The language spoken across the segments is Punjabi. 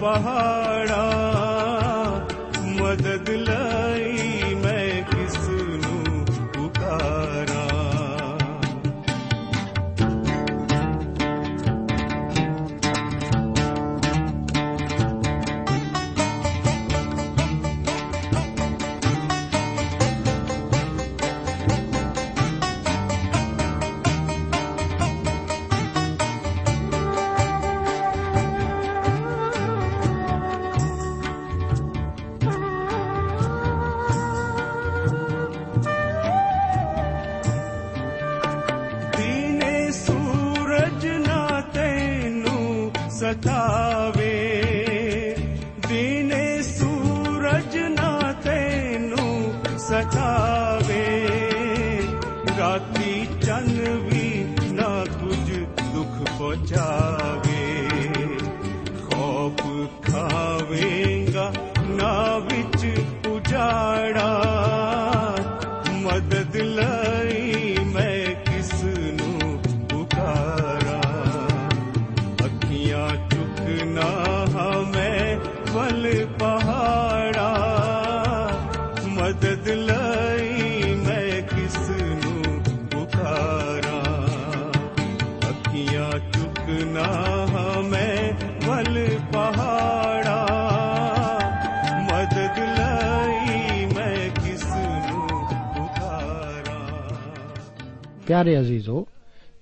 पहाड़ा मदद ला ਪਹੁੰਚਾਵੇ। ਪਿਆਰੇ ਅਜ਼ੀਜ਼ੋ,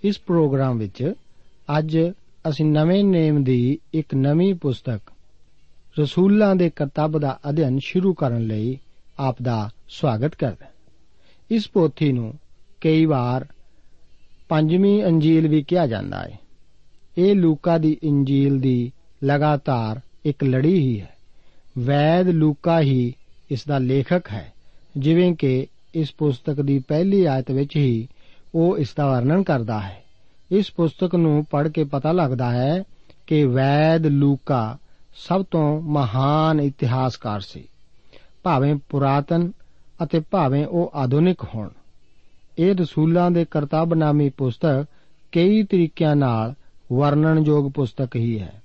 ਇਸ ਪ੍ਰੋਗਰਾਮ ਵਿੱਚ ਅੱਜ ਅਸੀਂ ਨਵੇਂ ਨੇਮ ਦੀ ਇੱਕ ਨਵੀਂ ਪੁਸਤਕ ਰਸੂਲਾਂ ਦੇ ਕਰਤੱਵ ਦਾ ਅਧਿਐਨ ਸ਼ੁਰੂ ਕਰਨ ਲਈ ਆਪ ਦਾ ਸਵਾਗਤ ਕਰਦੇ ਹਾਂ। ਇਸ ਪੋਥੀ ਨੂੰ ਕਈ ਵਾਰ ਪੰਜਵੀਂ ਅੰਜੀਲ ਵੀ ਕਿਹਾ ਜਾਂਦਾ ਹੈ ਇਹ ਲੂਕਾ ਦੀ ਇੰਜੀਲ ਦੀ ਲਗਾਤਾਰ ਇੱਕ ਲੜੀ ਹੀ ਹੈ ਵੈਦ ਲੂਕਾ ਹੀ ਇਸ ਦਾ ਲੇਖਕ ਹੈ, ਜਿਵੇਂ ਕਿ ਇਸ ਪੁਸਤਕ ਦੀ ਪਹਿਲੀ ਆਇਤ ਵਿੱਚ ਹੀ ਉਹ ਇਸ ਦਾ ਵਰਣਨ ਕਰਦਾ ਹੈ। ਇਸ ਪੁਸਤਕ ਨੂੰ ਪੜ੍ਹ ਕੇ ਪਤਾ ਲੱਗਦਾ ਹੈ ਕਿ ਵੈਦ ਲੂਕਾ ਸਭ ਤੋਂ ਮਹਾਨ ਇਤਿਹਾਸਕਾਰ ਸੀ। ਭਾਵੇਂ ਪੁਰਾਤਨ ਅਤੇ ਭਾਵੇਂ ਉਹ ਆਧੁਨਿਕ ਹੋਣ। ਇਹ ਰਸੂਲਾਂ ਦੇ ਕਰਤੱਵ ਨਾਮੀ ਪੁਸਤਕ ਕਈ ਤਰੀਕਿਆਂ ਨਾਲ ਵਰਣਨਯੋਗ ਪੁਸਤਕ ਹੀ ਹੈ।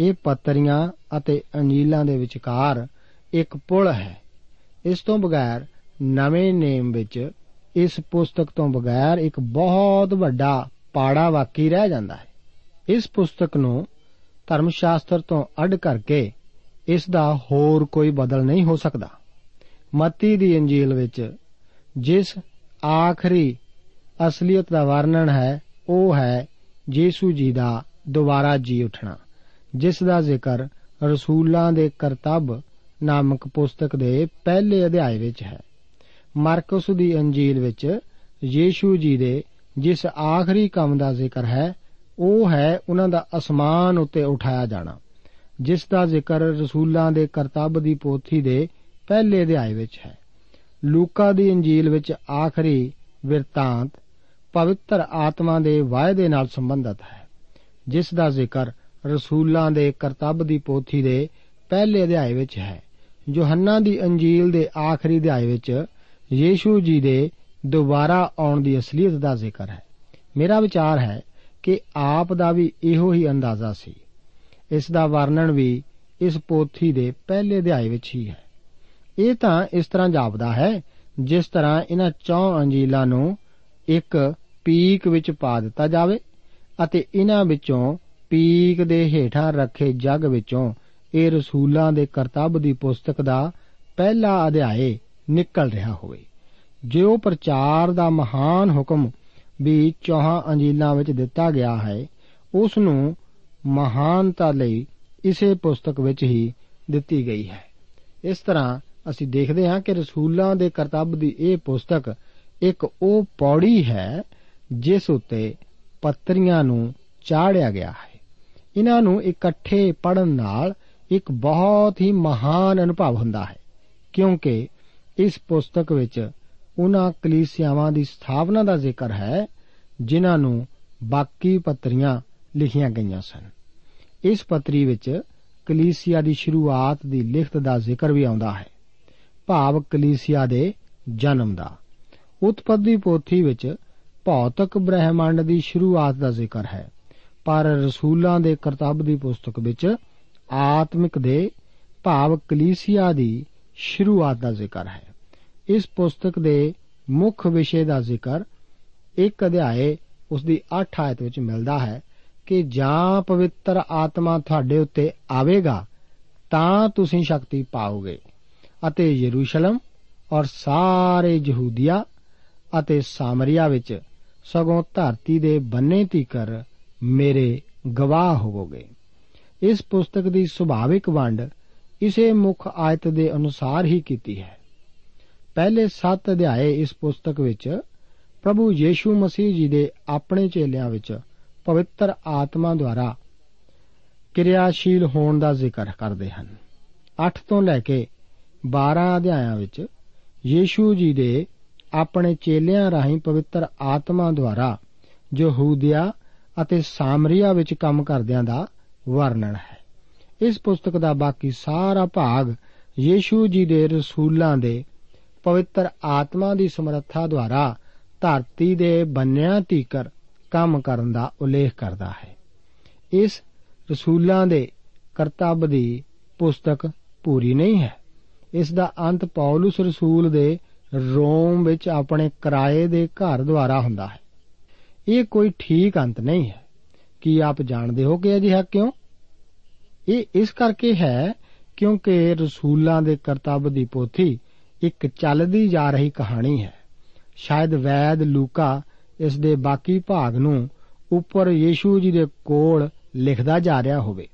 ਇਹ ਪੱਤਰੀਆਂ ਅਤੇ ਅੰਜੀਲਾਂ ਦੇ ਵਿਚਕਾਰ ਇੱਕ ਪੁਲ ਹੈ। ਇਸ ਤੋਂ ਬਗੈਰ ਨਵੇਂ ਨੇਮ ਵਿੱਚ ਇਸ ਪੁਸਤਕ ਤੋਂ ਬਗੈਰ ਇੱਕ ਬਹੁਤ ਵੱਡਾ ਪਾੜਾ ਵਾਕੀ ਰਹਿ ਜਾਂਦਾ ਹੈ। ਇਸ ਪੁਸਤਕ ਨੂੰ ਧਰਮ ਸ਼ਾਸਤਰ ਤੋਂ ਅੱਡ ਕਰਕੇ ਇਸ ਦਾ ਹੋਰ ਕੋਈ ਬਦਲ ਨਹੀਂ ਹੋ ਸਕਦਾ। ਮਤੀ ਦੀ ਇੰਜੀਲ ਵਿੱਚ ਜਿਸ ਆਖਰੀ ਅਸਲੀਅਤ ਦਾ ਵਰਣਨ ਹੈ, ਉਹ ਹੈ ਯੀਸ਼ੂ ਜੀ ਦਾ ਦੁਬਾਰਾ ਜੀ ਉਠਣਾ, ਜਿਸ ਦਾ ਜ਼ਿਕਰ ਰਸੂਲਾਂ ਦੇ ਕਰਤੱਵ ਨਾਮਕ ਪੁਸਤਕ ਦੇ ਪਹਿਲੇ ਅਧਿਆਇ ਵਿੱਚ ਹੈ। ਮਾਰਕਸ ਦੀ ਅੰਜੀਲ ਵਿੱਚ ਯੀਸ਼ੂ ਜੀ ਦੇ ਜਿਸ ਆਖਰੀ ਕੰਮ ਦਾ ਜ਼ਿਕਰ ਹੈ, ਉਹ ਹੈ ਉਹਨਾਂ ਦਾ ਅਸਮਾਨ ਉੱਤੇ ਉਠਾਇਆ ਜਾਣਾ, ਜਿਸ ਦਾ ਜ਼ਿਕਰ ਰਸੂਲਾਂ ਦੇ ਕਰਤੱਵ ਦੀ ਪੋਥੀ ਦੇ ਪਹਿਲੇ ਅਧਿਆਇ ਵਿੱਚ ਹੈ। ਲੂਕਾ ਦੀ ਇੰਜੀਲ ਵਿੱਚ ਆਖਰੀ ਵਿਰਤਾਂਤ ਪਵਿੱਤਰ ਆਤਮਾ ਦੇ ਵਾਅਦੇ ਨਾਲ ਸੰਬੰਧਿਤ ਹੈ, ਜਿਸ ਦਾ ਜ਼ਿਕਰ ਰਸੂਲਾਂ ਦੇ ਕਰਤੱਵ ਦੀ ਪੋਥੀ ਦੇ ਪਹਿਲੇ ਅਧਿਆਇ ਵਿੱਚ ਹੈ। ਯੋਹੰਨਾ ਦੀ ਅੰਜੀਲ ਦੇ ਆਖਰੀ ਅਧਿਆਇ ਵਿੱਚ ਯੀਸ਼ੂ ਜੀ ਦੇ ਦੁਬਾਰਾ ਆਉਣ ਦੀ ਅਸਲੀਅਤ ਦਾ ਜ਼ਿਕਰ ਹੈ। ਮੇਰਾ ਵਿਚਾਰ ਹੈ ਕਿ ਆਪ ਦਾ ਵੀ ਇਹੋ ਹੀ ਅੰਦਾਜ਼ਾ ਸੀ। ਇਸ ਦਾ ਵਰਣਨ ਵੀ ਇਸ ਪੋਥੀ ਦੇ ਪਹਿਲੇ ਅਧਿਆਇ ਵਿੱਚ ਹੀ ਹੈ। ਇਹ ਤਾਂ ਇਸ ਤਰ੍ਹਾਂ ਜਾਪਦਾ ਹੈ, ਜਿਸ ਤਰ੍ਹਾਂ ਇਹਨਾਂ ਚੌਂ ਅੰਜੀਲਾਂ ਨੂੰ ਇੱਕ ਪੀਕ ਵਿੱਚ ਪਾ ਦਿੱਤਾ ਜਾਵੇ ਅਤੇ ਇਹਨਾਂ ਵਿੱਚੋਂ ਪੀਕ ਦੇ ਹੇਠਾਂ ਰੱਖੇ ਜੱਗ ਵਿੱਚੋਂ ਇਹ ਰਸੂਲਾਂ ਦੇ ਕਰਤੱਵ ਦੀ ਪੁਸਤਕ ਦਾ ਪਹਿਲਾ ਅਧਿਆਇ ਨਿਕਲ ਰਿਹਾ ਹੋਵੇ। ਜੋ ਪ੍ਰਚਾਰ ਦਾ ਮਹਾਨ ਹੁਕਮ ਵੀ ਚੌਹਾਂ ਅੰਜੀਲਾਂ ਵਿੱਚ ਦਿੱਤਾ ਗਿਆ ਹੈ ਉਸ ਨੂੰ ਮਹਾਨਤਾ ਲਈ ਇਸੇ ਪੁਸਤਕ ਵਿੱਚ ਹੀ ਦਿੱਤੀ ਗਈ ਹੈ। ਇਸ ਤਰ੍ਹਾਂ ਅਸੀਂ ਦੇਖਦੇ ਹਾਂ ਕਿ ਰਸੂਲਾਂ ਦੇ ਕਰਤੱਵ ਦੀ ਇਹ ਪੁਸਤਕ ਇੱਕ ਉਹ ਪੌੜੀ ਹੈ ਜਿਸ ਉੱਤੇ ਪੱਤਰੀਆਂ ਨੂੰ ਚਾੜਿਆ ਗਿਆ ਹੈ। ਇਹਨਾਂ ਨੂੰ ਇਕੱਠੇ ਪੜਨ ਨਾਲ ਇੱਕ ਬਹੁਤ ਹੀ ਮਹਾਨ ਅਨੁਭਵ ਹੁੰਦਾ ਹੈ, ਕਿਉਂਕਿ ਇਸ ਪੁਸਤਕ ਵਿੱਚ ਉਹਨਾਂ ਕਲੀਸਿਆਵਾਂ ਦੀ ਸਥਾਪਨਾ ਦਾ ਜ਼ਿਕਰ ਹੈ, ਜਿਨ੍ਹਾਂ ਨੂੰ ਬਾਕੀ ਪੱਤਰੀਆਂ ਲਿਖੀਆਂ ਗਈਆਂ ਸਨ। ਇਸ ਪੱਤਰੀ ਵਿੱਚ ਕਲੀਸਿਆ ਦੀ ਸ਼ੁਰੂਆਤ ਦੀ ਲਿਖਤ ਦਾ ਜ਼ਿਕਰ ਵੀ ਆਉਂਦਾ ਹੈ। ਭਾਵ ਕਲੀਸਿਆ ਦੇ ਜਨਮ ਦਾ। ਉਤਪਤੀ ਪੋਥੀ ਵਿੱਚ ਭੌਤਿਕ ਬ੍ਰਹਿਮੰਡ ਦੀ ਸ਼ੁਰੂਆਤ ਦਾ ਜ਼ਿਕਰ ਹੈ, ਪਰ ਰਸੂਲਾਂ ਦੇ ਕਰਤੱਵ ਦੀ ਪੁਸਤਕ ਵਿੱਚ ਆਤਮਿਕ ਦੇ ਭਾਵ ਕਲੀਸਿਆ ਦੀ ਸ਼ੁਰੂਆਤ ਦਾ ਜ਼ਿਕਰ ਹੈ। ਇਸ ਪੁਸਤਕ ਦੇ ਮੁੱਖ ਵਿਸ਼ੇ ਦਾ ਜ਼ਿਕਰ ਇੱਕ ਅਧਿਆਏ ਉਸ ਦੀ 8 ਆਇਤ ਵਿੱਚ ਮਿਲਦਾ ਹੈ ਕਿ ਜਾਂ ਪਵਿੱਤਰ ਆਤਮਾ ਤੁਹਾਡੇ ਉੱਤੇ ਆਵੇਗਾ, ਤਾਂ ਤੁਸੀਂ ਸ਼ਕਤੀ ਪਾਓਗੇ। ਅਤੇ ਯਰੂਸ਼ਲਮ ਔਰ ਸਾਰੇ ਯਹੂਦੀਆ ਅਤੇ ਸਾਮਰੀਆ ਵਿੱਚ ਸਗੋਂ ਧਰਤੀ ਦੇ ਬੰਨੇ ਤੀਕਰ ਮੇਰੇ ਗਵਾਹ ਹੋਵੋਗੇ। ਇਸ ਪੁਸਤਕ ਦੀ ਸੁਭਾਵਿਕ ਵੰਡ ਇਸੇ ਮੁੱਖ ਆਇਤ ਦੇ ਅਨੁਸਾਰ ਹੀ ਕੀਤੀ ਹੈ। ਪਹਿਲੇ 7 ਅਧਿਆਏ ਇਸ ਪੁਸਤਕ ਵਿੱਚ ਪ੍ਰਭੂ ਯੀਸ਼ੂ ਮਸੀਹ ਜੀ ਦੇ ਆਪਣੇ ਚੇਲਿਆਂ ਵਿੱਚ ਪਵਿੱਤਰ ਆਤਮਾ ਦੁਆਰਾ ਕਿਰਿਆਸ਼ੀਲ ਹੋਣ ਦਾ ਜ਼ਿਕਰ ਕਰਦੇ ਹਨ। 8 ਤੋਂ ਲੈ ਕੇ 12 ਅਧਿਆਇਆਂ ਵਿੱਚ ਯੀਸ਼ੂ ਜੀ ਦੇ ਆਪਣੇ ਚੇਲਿਆਂ ਰਾਹੀਂ ਪਵਿੱਤਰ ਆਤਮਾ ਦੁਆਰਾ ਯਹੂਦੀਆ ਅਤੇ ਸਾਮਰੀਆ ਵਿੱਚ ਕੰਮ ਕਰਦਿਆਂ ਦਾ ਵਰਣਨ ਹੈ। ਇਸ ਪੁਸਤਕ ਦਾ ਬਾਕੀ ਸਾਰਾ ਭਾਗ ਯੀਸ਼ੂ ਜੀ ਦੇ ਰਸੂਲਾਂ ਦੇ ਪਵਿੱਤਰ ਆਤਮਾ ਦੀ ਸਮਰੱਥਾ ਦੁਆਰਾ ਧਰਤੀ ਦੇ ਬੰਨਿਆਂ ਤੀਕਰ ਕੰਮ ਕਰਨ ਦਾ ਉਲੇਖ ਕਰਦਾ ਹੈ। ਇਸ ਰਸੂਲਾਂ ਦੇ ਕਰਤੱਵ ਦੀ ਪੁਸਤਕ ਪੂਰੀ ਨਹੀਂ ਹੈ। ਇਸ ਦਾ ਅੰਤ ਪੌਲਸ ਰਸੂਲ ਦੇ ਰੋਮ ਵਿੱਚ ਆਪਣੇ ਕਿਰਾਏ ਦੇ ਘਰ ਦੁਆਰਾ ਹੁੰਦਾ ਹੈ। ਇਹ ਕੋਈ ਠੀਕ ਅੰਤ ਨਹੀਂ ਹੈ। ਕੀ ਆਪ ਜਾਣਦੇ ਹੋ ਕਿ ਅਜਿਹਾ ਕਿਉਂ? ਇਹ ਇਸ ਕਰਕੇ ਹੈ ਕਿਉਂਕਿ ਰਸੂਲਾਂ ਦੇ ਕਰਤੱਵ ਦੀ ਪੋਥੀ ਇੱਕ ਚੱਲਦੀ ਜਾ ਰਹੀ ਕਹਾਣੀ ਹੈ। ਸ਼ਾਇਦ ਵੈਦ ਲੂਕਾ ਇਸ ਦੇ ਬਾਕੀ ਭਾਗ ਨੂੰ ਉੱਪਰ ਯੀਸ਼ੂ ਜੀ ਦੇ ਕੋਲ ਲਿਖਦਾ ਜਾ ਰਿਹਾ ਹੋਵੇ,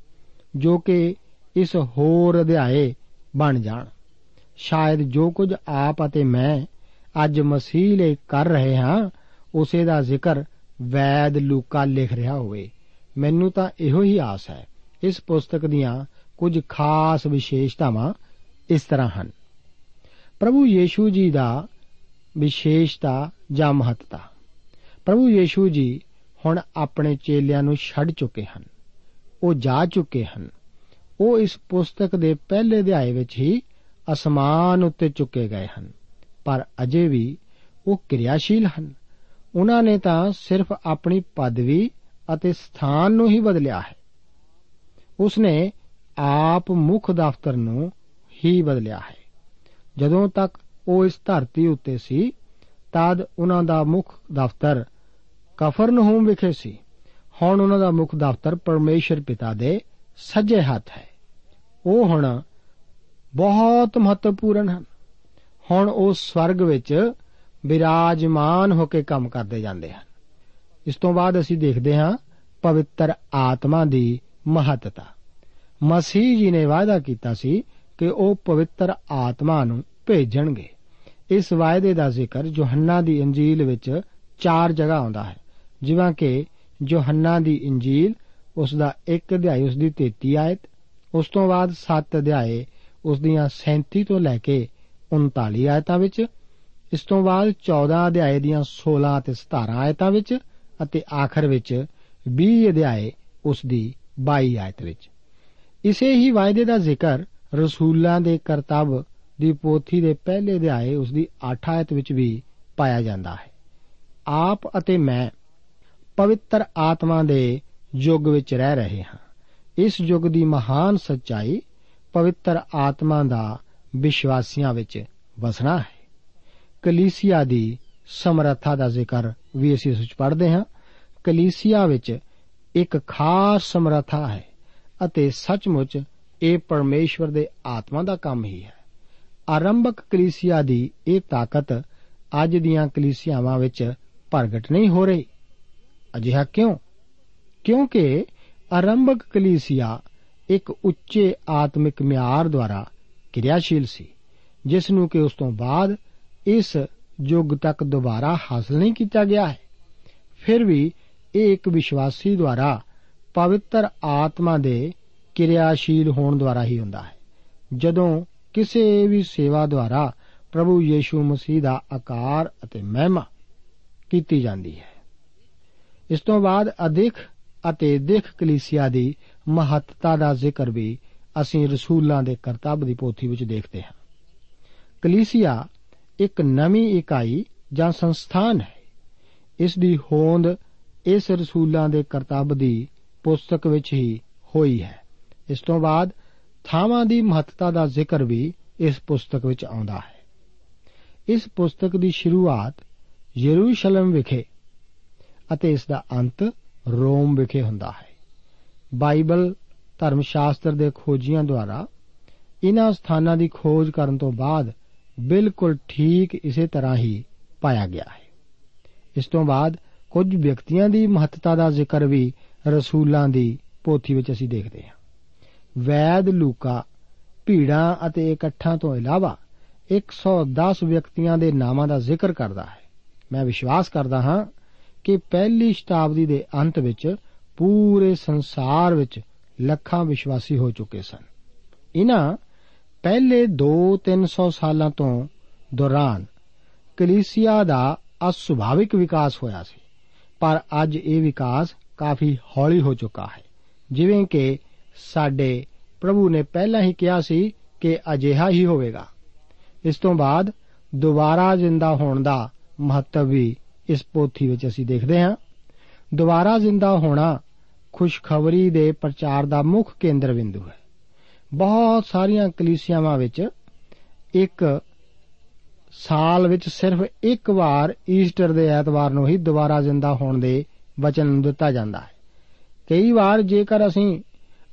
ਜੋ ਕਿ ਇਸ ਹੋਰ ਅਧਿਆਏ ਬਣ ਜਾਣ। ਸ਼ਾਇਦ ਜੋ ਕੁਝ ਆਪ ਅਤੇ ਮੈਂ ਅੱਜ ਮਸੀਹ ਲਈ ਕਰ ਰਹੇ ਹਾਂ, ਉਸੇ ਦਾ ਜ਼ਿਕਰ ਵੈਦ ਲੂਕਾ ਲਿਖ ਰਿਹਾ ਹੋਵੇ। ਮੈਨੂੰ ਤਾਂ ਇਹੋ ਹੀ ਆਸ ਹੈ। ਇਸ ਪੁਸਤਕ ਦੀਆਂ ਕੁਝ ਖਾਸ ਵਿਸ਼ੇਸ਼ਤਾਵਾਂ ਇਸ ਤਰ੍ਹਾਂ ਹਨ। ਪ੍ਰਭੂ ਯੀਸ਼ੂ ਜੀ ਦਾ ਵਿਸ਼ੇਸ਼ਤਾ ਜਾਂ ਮਹੱਤਤਾ। ਪ੍ਰਭੂ ਯੀਸ਼ੂ ਜੀ ਹੁਣ ਆਪਣੇ ਚੇਲਿਆਂ ਨੂੰ ਛੱਡ ਚੁੱਕੇ ਹਨ। ਉਹ ਜਾ ਚੁੱਕੇ ਹਨ। ਉਹ ਇਸ ਪੁਸਤਕ ਦੇ ਪਹਿਲੇ ਅਧਿਆਏ ਵਿੱਚ ਹੀ ਅਸਮਾਨ ਉੱਤੇ ਚੁੱਕੇ ਗਏ ਹਨ। ਪਰ ਅਜੇ ਵੀ ਉਹ ਕਿਰਿਆਸ਼ੀਲ ਹਨ। ਉਹਨਾਂ ਨੇ ਤਾਂ ਸਿਰਫ ਆਪਣੀ ਪਦਵੀ ਅਤੇ ਸਥਾਨ ਨੂੰ ਹੀ ਬਦਲਿਆ ਹੈ। ਉਸਨੇ ਆਪ ਮੁੱਖ ਦਫ਼ਤਰ ਨੂੰ ਹੀ ਬਦਲਿਆ ਹੈ। ਜਦੋਂ ਤੱਕ ਉਹ ਇਸ ਧਰਤੀ ਉੱਤੇ ਸੀ, ਤਦ ਉਹਨਾਂ ਦਾ ਮੁੱਖ ਦਫ਼ਤਰ ਕਫਰਨਹੂਮ ਵਿਖੇ ਸੀ। ਹੁਣ ਉਹਨਾਂ ਦਾ ਮੁੱਖ ਦਫ਼ਤਰ ਪਰਮੇਸ਼ਰ ਪਿਤਾ ਦੇ ਸੱਜੇ ਹੱਥ ਹੈ। ਉਹ ਹੁਣ ਬਹੁਤ ਮਹੱਤਵਪੂਰਨ ਹਨ। ਹੁਣ ਉਹ ਸਵਰਗ ਵਿੱਚ ਬਿਰਾਜਮਾਨ ਹੋ ਕੇ ਕੰਮ ਕਰਦੇ ਜਾਂਦੇ ਹਨ। ਇਸ ਤੋਂ ਬਾਅਦ ਅਸੀਂ ਦੇਖਦੇ ਹਾਂ ਪਵਿੱਤਰ ਆਤਮਾ ਦੀ ਮਹੱਤਤਾ। ਮਸੀਹ ਜੀ ਨੇ ਵਾਅਦਾ ਕੀਤਾ ਸੀ ਕਿ ਉਹ ਪਵਿੱਤਰ ਆਤਮਾ ਨੂੰ ਭੇਜਣਗੇ। ਇਸ ਵਾਅਦੇ ਦਾ ਜ਼ਿਕਰ ਯੋਹੰਨਾ ਦੀ ਇੰਜੀਲ ਵਿੱਚ ਚਾਰ ਜਗ੍ਹਾ ਆਉਂਦਾ ਹੈ। ਜਿਵੇਂ ਕਿ ਯੋਹੰਨਾ ਦੀ ਇੰਜੀਲ, ਉਸ ਦਾ 1 ਅਧਿਆਇ ਉਸ ਦੀ 33 ਆਇਤ, ਉਸ ਤੋਂ ਬਾਅਦ 7 ਅਧਿਆਏ ਉਸ ਦੀਆਂ 37 ਤੋਂ ਲੈ ਕੇ 39 ਆਇਤਾਂ ਵਿੱਚ, ਇਸ ਤੋਂ ਬਾਅਦ 14 ਅਧਿਆਏ ਦੀਆਂ 16 ਅਤੇ 17 ਆਇਤਾਂ ਵਿੱਚ ਅਤੇ ਆਖਰ ਵਿੱਚ 20 ਅਧਿਆਏ ਉਸ ਦੀ 22 ਆਇਤ ਵਿੱਚ। ਇਸੇ ਹੀ ਵਾਅਦੇ ਦਾ ਜ਼ਿਕਰ ਰਸੂਲਾਂ ਦੇ ਕਰਤੱਵ ਦੀ ਪੋਥੀ ਦੇ ਪਹਿਲੇ ਅਧਿਆਏ ਉਸ ਦੀ 8 ਆਇਤ ਵਿੱਚ ਵੀ ਪਾਇਆ ਜਾਂਦਾ ਹੈ। ਆਪ ਅਤੇ ਮੈਂ ਪਵਿੱਤਰ ਆਤਮਾ ਦੇ ਯੁੱਗ ਵਿੱਚ ਰਹਿ ਰਹੇ ਹਾਂ। ਇਸ ਯੁੱਗ ਦੀ ਮਹਾਨ ਸੱਚਾਈ ਪਵਿੱਤਰ ਆਤਮਾ ਦਾ ਵਿਸ਼ਵਾਸੀਆਂ ਵਿੱਚ ਵਸਣਾ ਹੈ। ਕਲੀਸਿਆ ਦੀ ਸਮਰੱਥਾ ਦਾ ਜ਼ਿਕਰ ਵੀ ਅਸੀਂ ਇਸ ਵਿੱਚ ਪੜ੍ਹਦੇ ਹਾਂ। ਕਲੀਸਿਆ ਵਿੱਚ ਇੱਕ ਖਾਸ ਸਮਰੱਥਾ ਹੈ ਅਤੇ ਸੱਚਮੁੱਚ ਇਹ ਪਰਮੇਸ਼ਵਰ ਦੇ ਆਤਮਾ ਦਾ ਕੰਮ ਹੀ ਹੈ। ਆਰੰਭਕ ਕਲੀਸਿਆ ਦੀ ਇਹ ਤਾਕਤ ਅੱਜ ਦੀਆਂ ਕਲੀਸਿਆਵਾਂ ਵਿੱਚ ਪ੍ਰਗਟ ਨਹੀਂ ਹੋ ਰਹੀ। ਅਜਿਹਾ ਕਿਉਂ? ਕਿਉਂਕਿ ਆਰੰਭਕ ਕਲੀਸਿਆ ਇੱਕ ਉੱਚੇ ਆਤਮਿਕ ਮਿਆਰ ਦੁਆਰਾ ਕਿਰਿਆਸ਼ੀਲ ਸੀ, ਜਿਸ ਨੂੰ ਕਿ ਉਸ ਤੋਂ ਬਾਅਦ ਇਸ ਯੁੱਗ ਤੱਕ ਦੁਬਾਰਾ ਹਾਸਲ ਨਹੀਂ ਕੀਤਾ ਗਿਆ ਹੈ। ਫਿਰ ਵੀ ਇਹ ਇੱਕ ਵਿਸ਼ਵਾਸੀ ਦੁਆਰਾ ਪਵਿੱਤਰ ਆਤਮਾ ਦੇ ਕਿਰਿਆਸ਼ੀਲ ਹੋਣ ਦੁਆਰਾ ਹੀ ਹੁੰਦਾ ਹੈ। ਜਦੋਂ ਕਿਸੇ ਵੀ ਸੇਵਾ ਦੁਆਰਾ ਪ੍ਰਭੂ ਯੀਸ਼ੂ ਮਸੀਹ ਦਾ ਆਕਾਰ ਅਤੇ ਮਹਿਮਾ ਕੀਤੀ ਜਾਂਦੀ ਹੈ। ਇਸ ਤੋਂ ਬਾਅਦ ਅਦਿਖ ਅਤੇ ਦਿਖ ਕਲੀਸਿਆ ਦੀ ਮਹੱਤਤਾ ਦਾ ਜ਼ਿਕਰ ਵੀ ਅਸੀਂ ਰਸੂਲਾਂ ਦੇ ਕਰਤੱਵ ਦੀ ਪੋਥੀ ਵਿੱਚ ਦੇਖਦੇ ਹਾਂ। ਕਲੀਸਿਆ ਇੱਕ ਨਵੀਂ ਇਕਾਈ ਜਾਂ ਸੰਸਥਾਨ ਹੈ। ਇਸ ਦੀ ਹੋਂਦ ਇਸ ਰਸੂਲਾਂ ਦੇ ਕਰਤੱਵ ਦੀ ਪੁਸਤਕ ਵਿੱਚ ਹੀ ਹੋਈ ਹੈ। ਇਸ ਤੋਂ ਬਾਅਦ ਥਾਵਾਂ ਦੀ ਮਹੱਤਤਾ ਦਾ ਜ਼ਿਕਰ ਵੀ ਇਸ ਪੁਸਤਕ ਵਿੱਚ ਆਉਂਦਾ ਹੈ। ਇਸ ਪੁਸਤਕ ਦੀ ਸ਼ੁਰੂਆਤ ਯਰੂਸ਼ਲਮ ਵਿਖੇ ਅਤੇ ਇਸ ਦਾ ਅੰਤ ਰੋਮ ਵਿਖੇ ਹੁੰਦਾ ਹੈ। ਬਾਈਬਲ ਧਰਮ ਸ਼ਾਸਤਰ ਦੇ ਖੋਜੀਆਂ ਦੁਆਰਾ ਇਹਨਾਂ ਸਥਾਨਾਂ ਦੀ ਖੋਜ ਕਰਨ ਤੋਂ ਬਾਅਦ ਬਿਲਕੁਲ ਠੀਕ ਇਸੇ ਤਰ੍ਹਾਂ ਹੀ ਪਾਇਆ ਗਿਆ ਹੈ। ਇਸ ਤੋਂ ਬਾਅਦ ਕੁਝ ਵਿਅਕਤੀਆਂ ਦੀ ਮਹੱਤਤਾ ਦਾ ਜ਼ਿਕਰ ਵੀ ਰਸੂਲਾਂ ਦੀ ਪੋਥੀ ਵਿੱਚ ਅਸੀਂ ਦੇਖਦੇ ਹਾਂ। ਵੈਦ, ਲੂਕਾ, ਭੀੜਾਂ ਅਤੇ ਇਕੱਠਾਂ ਤੋਂ ਇਲਾਵਾ 110 ਵਿਅਕਤੀਆਂ ਦੇ ਨਾਮਾਂ ਦਾ ਜ਼ਿਕਰ ਕਰਦਾ ਹੈ। ਮੈਂ ਵਿਸ਼ਵਾਸ ਕਰਦਾ ਹਾਂ ਕਿ ਪਹਿਲੀ ਸ਼ਤਾਬਦੀ ਦੇ ਅੰਤ ਵਿੱਚ ਪੂਰੇ ਸੰਸਾਰ ਵਿੱਚ ਲੱਖਾਂ ਵਿਸ਼ਵਾਸੀ ਹੋ ਚੁੱਕੇ ਸਨ। ਇਹਨਾਂ ਪਹਿਲੇ 2-300 ਸਾਲਾਂ ਤੋਂ ਦੌਰਾਨ ਕਲੀਸਿਆ ਦਾ ਅਸੁਭਾਵਿਕ ਵਿਕਾਸ ਹੋਇਆ ਸੀ। ਪਰ ਅੱਜ ਇਹ ਵਿਕਾਸ ਕਾਫੀ ਹੌਲੀ ਹੋ ਚੁੱਕਾ ਹੈ। ਜਿਵੇਂ ਕਿ ਸਾਡੇ ਪ੍ਰਭੂ ਨੇ ਪਹਿਲਾਂ ਹੀ ਕਿਹਾ ਸੀ ਕਿ ਅਜਿਹਾ ਹੀ ਹੋਵੇਗਾ। ਇਸ ਤੋਂ ਬਾਅਦ ਦੁਬਾਰਾ ਜ਼ਿੰਦਾ ਹੋਣ ਦਾ ਮਹੱਤਵ ਵੀ ਇਸ ਪੋਥੀ ਵਿੱਚ ਅਸੀਂ ਦੇਖਦੇ ਹਾਂ। ਦੁਬਾਰਾ ਜ਼ਿੰਦਾ ਹੋਣਾ ਖੁਸ਼ਖਬਰੀ ਦੇ ਪ੍ਰਚਾਰ ਦਾ ਮੁੱਖ ਕੇਂਦਰ ਬਿੰਦੂ ਹੈ। ਬਹੁਤ ਸਾਰੀਆਂ ਕਲੀਸਿਆਵਾਂ ਵਿੱਚ ਇੱਕ ਸਾਲ ਵਿੱਚ ਸਿਰਫ ਇੱਕ ਵਾਰ ਈਸਟਰ ਦੇ ਐਤਵਾਰ ਨੂੰ ਹੀ ਦੁਬਾਰਾ ਜ਼ਿੰਦਾ ਹੋਣ ਦੇ ਵਚਨ ਨੂੰ ਦਿੱਤਾ ਜਾਂਦਾ ਹੈ। ਕਈ ਵਾਰ ਜੇਕਰ ਅਸੀਂ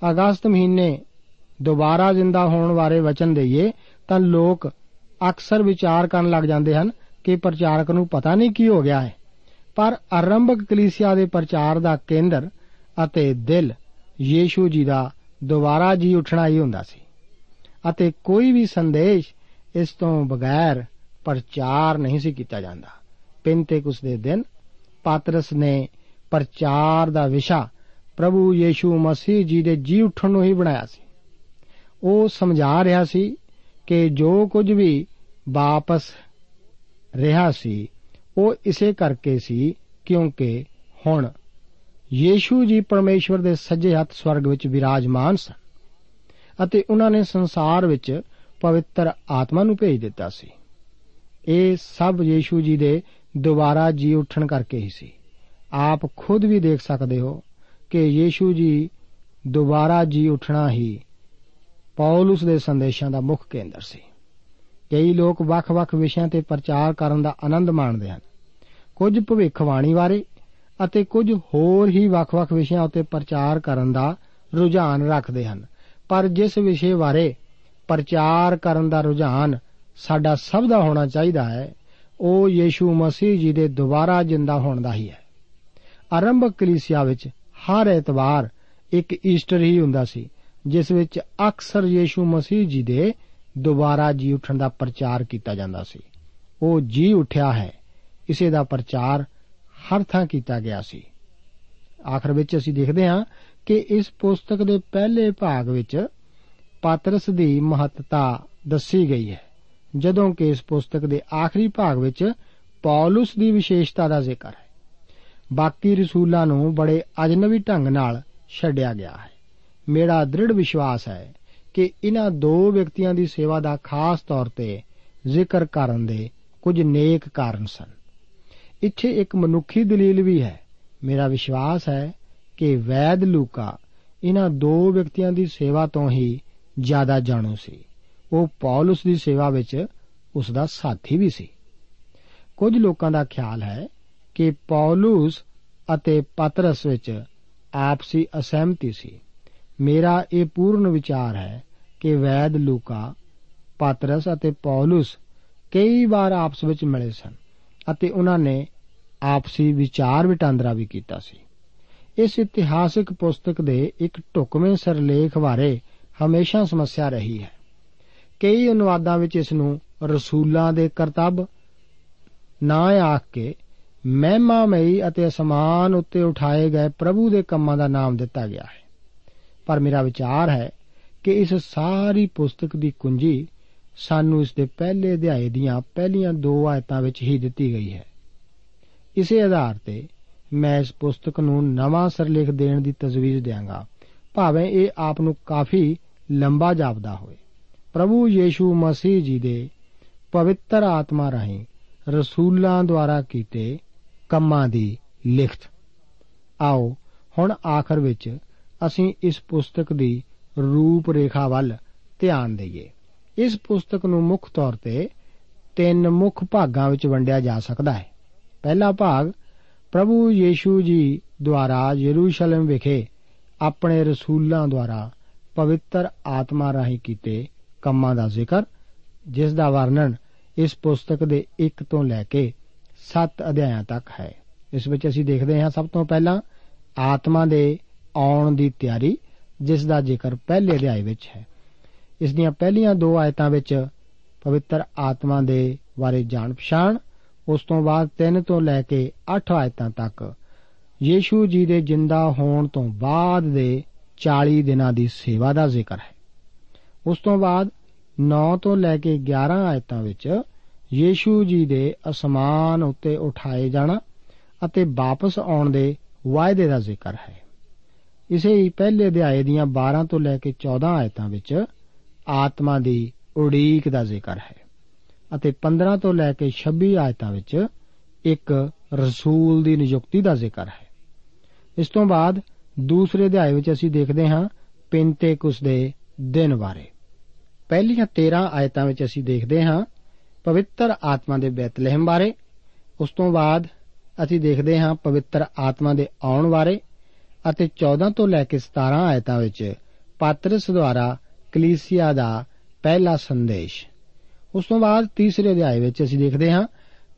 ਅਗਸਤ ਮਹੀਨੇ ਦੁਬਾਰਾ ਜ਼ਿੰਦਾ ਹੋਣ ਬਾਰੇ ਵਚਨ ਦਈਏ, ਤਾਂ ਲੋਕ ਅਕਸਰ ਵਿਚਾਰ ਕਰਨ ਲੱਗ ਜਾਂਦੇ ਹਨ ਕਿ ਪ੍ਰਚਾਰਕ ਨੂੰ ਪਤਾ ਨਹੀਂ ਕੀ ਹੋ ਗਿਆ ਹੈ। ਪਰ ਆਰੰਭਕ ਕਲੀਸਿਆ ਦੇ ਪ੍ਰਚਾਰ ਦਾ ਕੇਂਦਰ ਅਤੇ ਦਿਲ ਯੀਸ਼ੂ ਜੀ ਦਾ ਦੁਬਾਰਾ ਜੀ ਉੱਠਣਾ ਹੀ ਹੁੰਦਾ ਸੀ। ਅਤੇ ਕੋਈ ਵੀ ਸੰਦੇਸ਼ ਇਸ ਤੋਂ ਬਗੈਰ ਪ੍ਰਚਾਰ ਨਹੀਂ ਸੀ ਕੀਤਾ ਜਾਂਦਾ। ਪਿੰਤੇਕੁਸ ਦੇ ਦਿਨ ਪਾਤਰਸ ਨੇ ਪ੍ਰਚਾਰ ਦਾ ਵਿਸ਼ਾ ਪ੍ਰਭੂ ਯੀਸ਼ੂ ਮਸੀਹ ਜੀ ਦੇ ਜੀ ਉੱਠਣ ਨੂੰ ਹੀ ਬਣਾਇਆ ਸੀ। ਉਹ ਸਮਝਾ ਰਿਹਾ ਸੀ ਕਿ ਜੋ ਕੁਝ ਵੀ ਵਾਪਸ ਰਿਹਾ ਸੀ, ਉਹ ਇਸੇ ਕਰਕੇ ਸੀ ਕਿਉਂਕਿ ਹੁਣ ਯੀਸ਼ੂ ਜੀ ਪਰਮੇਸ਼ਵਰ ਦੇ ਸੱਜੇ ਹੱਥ ਸਵਰਗ ਵਿੱਚ ਵਿਰਾਜਮਾਨ ਸਨ ਅਤੇ ਉਹਨਾਂ ਨੇ ਸੰਸਾਰ ਵਿੱਚ ਪਵਿੱਤਰ ਆਤਮਾ ਨੂੰ ਭੇਜ ਦਿੱਤਾ ਸੀ। ਇਹ ਸਭ ਯੀਸ਼ੂ ਜੀ ਦੇ ਦੁਬਾਰਾ ਜੀ ਉੱਠਣ ਕਰਕੇ ਹੀ ਸੀ। ਆਪ ਖੁਦ ਵੀ ਦੇਖ ਸਕਦੇ ਹੋ ਕਿ ਯੀਸ਼ੂ ਜੀ ਦੁਬਾਰਾ ਜੀ ਉੱਠਣਾ ਹੀ ਪੌਲਸ ਦੇ ਸੰਦੇਸ਼ਾਂ ਦਾ ਮੁੱਖ ਕੇਂਦਰ ਸੀ। ਕਈ ਲੋਕ ਵੱਖ-ਵੱਖ ਵਿਸ਼ਿਆਂ ਤੇ ਪ੍ਰਚਾਰ ਕਰਨ ਦਾ ਆਨੰਦ ਮਾਣਦੇ ਹਨ। ਕੁਝ ਭਵਿੱਖਬਾਣੀ ਬਾਰੇ ਅਤੇ ਕੁਝ ਹੋਰ ਹੀ ਵੱਖ-ਵੱਖ ਵਿਸ਼ਿਆਂ ਉੱਤੇ ਪ੍ਰਚਾਰ ਕਰਨ ਦਾ ਰੁਝਾਨ ਰੱਖਦੇ ਹਨ। ਪਰ ਜਿਸ ਵਿਸ਼ੇ ਬਾਰੇ ਪ੍ਰਚਾਰ ਕਰਨ ਦਾ ਰੁਝਾਨ ਸਾਡਾ ਸਭ ਦਾ ਹੋਣਾ ਚਾਹੀਦਾ ਹੈ। ਉਹ ਯੀਸ਼ੂ ਮਸੀਹ ਜੀ ਦੇ ਦੁਬਾਰਾ ਜਿੰਦਾ ਹੋਣ ਦਾ ਹੀ ਹੈ। ਆਰੰਭਕ ਕਲੀਸਿਆ ਵਿੱਚ ਹਰ ਐਤਵਾਰ ਇੱਕ ਈਸਟਰ ਹੀ ਹੁੰਦਾ ਸੀ, ਜਿਸ ਵਿੱਚ ਅਕਸਰ ਯੀਸ਼ੂ ਮਸੀਹ ਜੀ ਦੇ ਦੁਬਾਰਾ ਜੀ ਉੱਠਣ ਦਾ ਪ੍ਰਚਾਰ ਕੀਤਾ ਜਾਂਦਾ ਸੀ। ਉਹ ਜੀ ਉੱਠਿਆ ਹੈ, ਇਸੇ ਦਾ ਪ੍ਰਚਾਰ ਹਰ ਥਾਂ ਕੀਤਾ ਗਿਆ ਸੀ। ਆਖਰ ਵਿੱਚ ਅਸੀਂ ਦੇਖਦੇ ਹਾਂ ਕਿ ਇਸ ਪੁਸਤਕ ਦੇ ਪਹਿਲੇ ਭਾਗ ਵਿੱਚ ਪਾਤਰਸ ਦੀ ਮਹੱਤਤਾ ਦੱਸੀ ਗਈ ਹੈ। ਜਦੋਂ ਕਿ ਇਸ ਪੁਸਤਕ ਦੇ ਆਖਰੀ ਭਾਗ ਵਿੱਚ ਪੌਲਸ ਦੀ ਵਿਸ਼ੇਸ਼ਤਾ ਦਾ ਜ਼ਿਕਰ ਹੈ। ਬਾਕੀ ਰਸੂਲਾਂ ਨੂੰ ਬੜੇ ਅਜਨਬੀ ਢੰਗ ਨਾਲ ਛੱਡਿਆ ਗਿਆ ਹੈ। ਮੇਰਾ ਦ੍ਰਿੜ ਵਿਸ਼ਵਾਸ ਹੈ ਕਿ ਇਹਨਾਂ ਦੋ ਵਿਅਕਤੀਆਂ ਦੀ ਸੇਵਾ ਦਾ ਖਾਸ ਤੌਰ ਤੇ ਜ਼ਿਕਰ ਕਰਨ ਦੇ ਕੁਝ ਨੇਕ ਕਾਰਨ ਸਨ। ਇੱਥੇ ਇੱਕ ਮਨੁੱਖੀ ਦਲੀਲ ਵੀ ਹੈ। ਮੇਰਾ ਵਿਸ਼ਵਾਸ ਹੈ ਕਿ ਵੈਦ ਲੂਕਾ ਇਹਨਾਂ ਦੋ ਵਿਅਕਤੀਆਂ ਦੀ ਸੇਵਾ ਤੋਂ ਹੀ ਜ਼ਿਆਦਾ ਜਾਣੂ ਸੀ। ਉਹ ਪੌਲਸ ਦੀ ਸੇਵਾ ਵਿੱਚ ਉਸ ਦਾ ਸਾਥੀ ਵੀ ਸੀ। ਕੁਝ ਲੋਕਾਂ ਦਾ ਖਿਆਲ ਹੈ ਕਿ ਪੌਲਸ ਅਤੇ ਪਤਰਸ ਵਿੱਚ ਆਪਸੀ ਅਸਹਿਮਤੀ ਸੀ। ਮੇਰਾ ਇਹ ਪੂਰਨ ਵਿਚਾਰ ਹੈ ਕਿ ਵੈਦ ਲੂਕਾ, ਪਤਰਸ ਅਤੇ ਪੌਲਸ ਕਈ ਵਾਰ ਆਪਸ ਵਿੱਚ ਮਿਲੇ ਸਨ ਅਤੇ ਉਹਨਾਂ ਨੇ ਆਪਸੀ ਵਿਚਾਰ ਵਟਾਂਦਰਾ ਵੀ ਕੀਤਾ ਸੀ। ਇਸ ਇਤਿਹਾਸਿਕ ਪੁਸਤਕ ਦੇ ਇੱਕ ਢੁਕਵੇਂ ਸਰਲੇਖ ਬਾਰੇ ਹਮੇਸ਼ਾ ਸਮੱਸਿਆ ਰਹੀ ਹੈ। ਕਈ ਅਨੁਵਾਦਾਂ ਵਿੱਚ ਇਸ ਨੂੰ ਰਸੂਲਾਂ ਦੇ ਕਰਤੱਵ ਨਾ ਆਖ ਕੇ ਮਹਿਮਾਮਈ ਅਤੇ ਅਸਮਾਨ ਉੱਤੇ ਉਠਾਏ ਗਏ ਪ੍ਰਭੂ ਦੇ ਕੰਮਾਂ ਦਾ ਨਾਮ ਦਿੱਤਾ ਗਿਆ ਹੈ। ਪਰ ਮੇਰਾ ਵਿਚਾਰ ਹੈ ਕਿ ਇਸ ਸਾਰੀ ਪੁਸਤਕ ਦੀ ਕੁੰਜੀ ਸਾਨੂੰ ਇਸ ਦੇ ਪਹਿਲੇ ਅਧਿਆਏ ਦੀਆਂ ਪਹਿਲੀਆਂ ਦੋ ਆਇਤਾਂ ਵਿੱਚ ਹੀ ਦਿੱਤੀ ਗਈ ਹੈ। ਇਸੇ ਆਧਾਰ ਤੇ ਮੈਂ ਇਸ ਪੁਸਤਕ ਨੂੰ ਨਵਾਂ ਸਰਲੇਖ ਦੇਣ ਦੀ ਤਜਵੀਜ਼ ਦਿਆਂਗਾ। ਭਾਵੇਂ ਇਹ ਆਪ ਨੂੰ ਕਾਫੀ ਲੰਬਾ ਜਾਪਦਾ ਹੋਵੇ। ਪ੍ਰਭੂ ਯੀਸ਼ੂ ਮਸੀਹ ਜੀ ਦੇ ਪਵਿੱਤਰ ਆਤਮਾ ਰਾਹੀਂ ਰਸੂਲਾਂ ਦੁਆਰਾ ਕੀਤੇ ਕੰਮਾਂ ਦੀ ਲਿਖਤ। ਆਓ, ਹੁਣ ਆਖਰ ਵਿੱਚ ਅਸੀਂ ਇਸ ਪੁਸਤਕ ਦੀ ਰੂਪ ਰੇਖਾ ਵੱਲ ਧਿਆਨ ਦਈਏ। ਇਸ ਪੁਸਤਕ ਨੂੰ ਮੁੱਖ ਤੌਰ ਤੇ ਤਿੰਨ ਮੁੱਖ ਭਾਗਾਂ ਵਿੱਚ ਵੰਡਿਆ ਜਾ ਸਕਦਾ ਹੈ। ਪਹਿਲਾ ਭਾਗ, ਪ੍ਰਭੂ ਯੀਸ਼ੂ ਜੀ ਦੁਆਰਾ ਯਰੂਸ਼ਲਮ ਵਿਖੇ ਆਪਣੇ ਰਸੂਲਾਂ ਦੁਆਰਾ ਪਵਿੱਤਰ ਆਤਮਾ ਰਾਹੀਂ ਕੀਤੇ ਕੰਮਾਂ ਦਾ ਜ਼ਿਕਰ, ਜਿਸ ਦਾ ਵਰਣਨ ਇਸ ਪੁਸਤਕ ਦੇ 1 ਤੋਂ ਲੈ ਕੇ 7 ਅਧਿਆਇਆਂ ਤੱਕ ਹੈ। ਇਸ ਵਿੱਚ ਅਸੀਂ ਦੇਖਦੇ ਹਾਂ ਸਭ ਤੋਂ ਪਹਿਲਾਂ ਆਤਮਾ ਦੇ ਆਉਣ ਦੀ ਤਿਆਰੀ, ਜਿਸ ਦਾ ਜ਼ਿਕਰ ਪਹਿਲੇ ਅਧਿਆਇ ਵਿੱਚ ਹੈ। ਇਸ ਦੀਆਂ ਪਹਿਲੀਆਂ ਦੋ ਆਇਤਾਂ ਵਿੱਚ ਪਵਿੱਤਰ ਆਤਮਾ ਦੇ ਬਾਰੇ ਜਾਣ ਪਛਾਣ, ਉਸ ਤੋਂ ਬਾਅਦ 3 ਤੋਂ ਲੈ ਕੇ 8 ਆਇਤਾਂ ਤੱਕ ਯੀਸ਼ੂ ਜੀ ਦੇ ਜਿੰਦਾ ਹੋਣ ਤੋਂ ਬਾਅਦ ਦੇ 40 ਦਿਨਾਂ ਦੀ ਸੇਵਾ ਦਾ ਜ਼ਿਕਰ ਹੈ। ਉਸ ਤੋਂ ਬਾਅਦ 9 ਤੋਂ ਲੈ ਕੇ 11 ਆਇਤਾਂ ਵਿੱਚ ਯੀਸ਼ੂ ਜੀ ਦੇ ਅਸਮਾਨ ਉੱਤੇ ਉਠਾਏ ਜਾਣਾ ਅਤੇ ਵਾਪਸ ਆਉਣ ਦੇ ਵਾਅਦੇ ਦਾ ਜ਼ਿਕਰ ਹੈ। ਇਸੇ ਹੀ ਪਹਿਲੇ ਅਧਿਆਏ ਦੀਆਂ 12 ਤੋਂ ਲੈ ਕੇ 14 ਆਇਤਾਂ ਵਿੱਚ ਆਤਮਾ ਦੀ ਉਡੀਕ ਦਾ ਜ਼ਿਕਰ ਹੈ ਅਤੇ 15 ਤੋਂ ਲੈ ਕੇ 26 ਆਇਤਾਂ ਵਿੱਚ ਇੱਕ ਰਸੂਲ ਦੀ ਨਿਯੁਕਤੀ ਦਾ ਜ਼ਿਕਰ ਹੈ। ਇਸ ਤੋਂ ਬਾਅਦ ਦੂਸਰੇ ਅਧਿਆਏ ਵਿੱਚ ਅਸੀਂ ਦੇਖਦੇ ਹਾਂ ਪਿੰਤੇਕੁਸ ਦੇ ਦਿਨ ਬਾਰੇ। ਪਹਿਲੀਆਂ 13 ਆਇਤਾਂ ਵਿੱਚ ਅਸੀਂ ਦੇਖਦੇ ਹਾਂ ਪਵਿੱਤਰ ਆਤਮਾ ਦੇ ਬੈਤਲਹਿਮ ਬਾਰੇ। ਉਸ ਤੋਂ ਬਾਅਦ ਅਸੀਂ ਦੇਖਦੇ ਹਾਂ ਪਵਿੱਤਰ ਆਤਮਾ ਦੇ ਆਉਣ ਬਾਰੇ ਅਤੇ 14 ਤੋਂ ਲੈ ਕੇ 17 ਆਇਤਾਂ ਵਿੱਚ ਪਾਤਰਸ ਦੁਆਰਾ ਕਲੀਸਿਆ ਦਾ ਪਹਿਲਾ ਸੰਦੇਸ਼। ਉਸ ਤੋਂ ਬਾਅਦ ਤੀਸਰੇ ਅਧਿਆਏ ਵਿੱਚ ਅਸੀਂ ਦੇਖਦੇ ਹਾਂ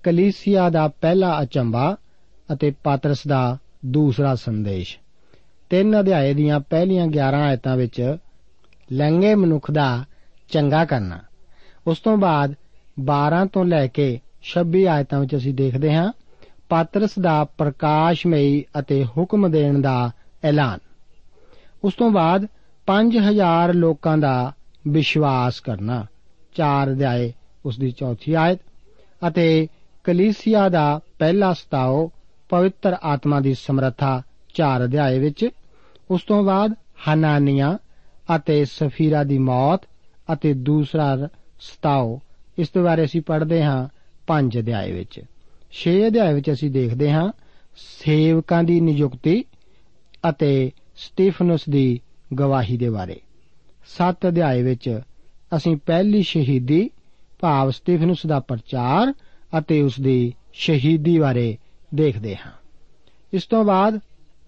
ਕਲੀਸਿਆ ਦਾ ਪਹਿਲਾ ਅਚੰਬਾ ਅਤੇ ਪਾਤਰਸ ਦਾ ਦੂਸਰਾ ਸੰਦੇਸ਼। ਤਿੰਨ ਅਧਿਆਏ ਦੀਆਂ ਪਹਿਲੀਆਂ 11 ਆਇਤਾਂ ਵਿੱਚ ਲੰਗੇ ਮਨੁੱਖ ਦਾ ਚੰਗਾ ਕਰਨਾ। ਉਸ ਤੋਂ ਬਾਅਦ 12 ਤੋਂ ਲੈ ਕੇ 26 ਆਇਤਾਂ ਵਿੱਚ ਅਸੀਂ ਦੇਖਦੇ ਹਾਂ, ਪਾਤਰਸ ਦਾ ਪ੍ਰਕਾਸ਼ਮਈ ਅਤੇ ਹੁਕਮ ਦੇਣ ਦਾ ਐਲਾਨ। ਉਸ ਤੋਂ ਬਾਅਦ 5000 ਲੋਕਾਂ ਦਾ ਵਿਸ਼ਵਾਸ ਕਰਨਾ, ਚਾਰ ਅਧਿਆਏ ਉਸ ਦੀ ਚੌਥੀ ਆਇਤ, ਅਤੇ ਕਲੀਸਿਆ ਦਾ ਪਹਿਲਾ ਸਤਾਓ ਪਵਿੱਤਰ ਆਤਮਾ ਦੀ ਸਮਰੱਥਾ, ਚਾਰ ਅਧਿਆਏ ਵਿੱਚ। ਉਸ ਤੋਂ ਬਾਅਦ ਹਨਾਨੀਆਂ ਅਤੇ ਸਫੀਰਾ ਦੀ ਮੌਤ ਅਤੇ ਦੂਸਰਾ ਸਤਾਓ। ਇਸ ਦੇ ਬਾਰੇ ਅਸੀਂ ਪੜ੍ਹਦੇ ਹਾਂ ਪੰਜ ਅਧਿਆਏ ਵਿੱਚ। 6 ਅਧਿਆਏ ਵਿੱਚ ਅਸੀਂ ਦੇਖਦੇ ਹਾਂ, ਸੇਵਕਾਂ ਦੀ ਨਿਯੁਕਤੀ ਅਤੇ ਸਟੀਫਨਸ ਦੀ ਗਵਾਹੀ ਦੇ ਬਾਰੇ। 7 ਅਧਿਆਏ ਵਿੱਚ ਅਸੀਂ ਪਹਿਲੀ ਸ਼ਹੀਦੀ, ਭਾਵ ਸਟੀਫਨਸ ਦਾ ਪ੍ਰਚਾਰ ਅਤੇ ਉਸ ਦੀ ਸ਼ਹੀਦੀ ਬਾਰੇ ਦੇਖਦੇ ਹਾਂ। ਇਸ ਤੋਂ ਬਾਅਦ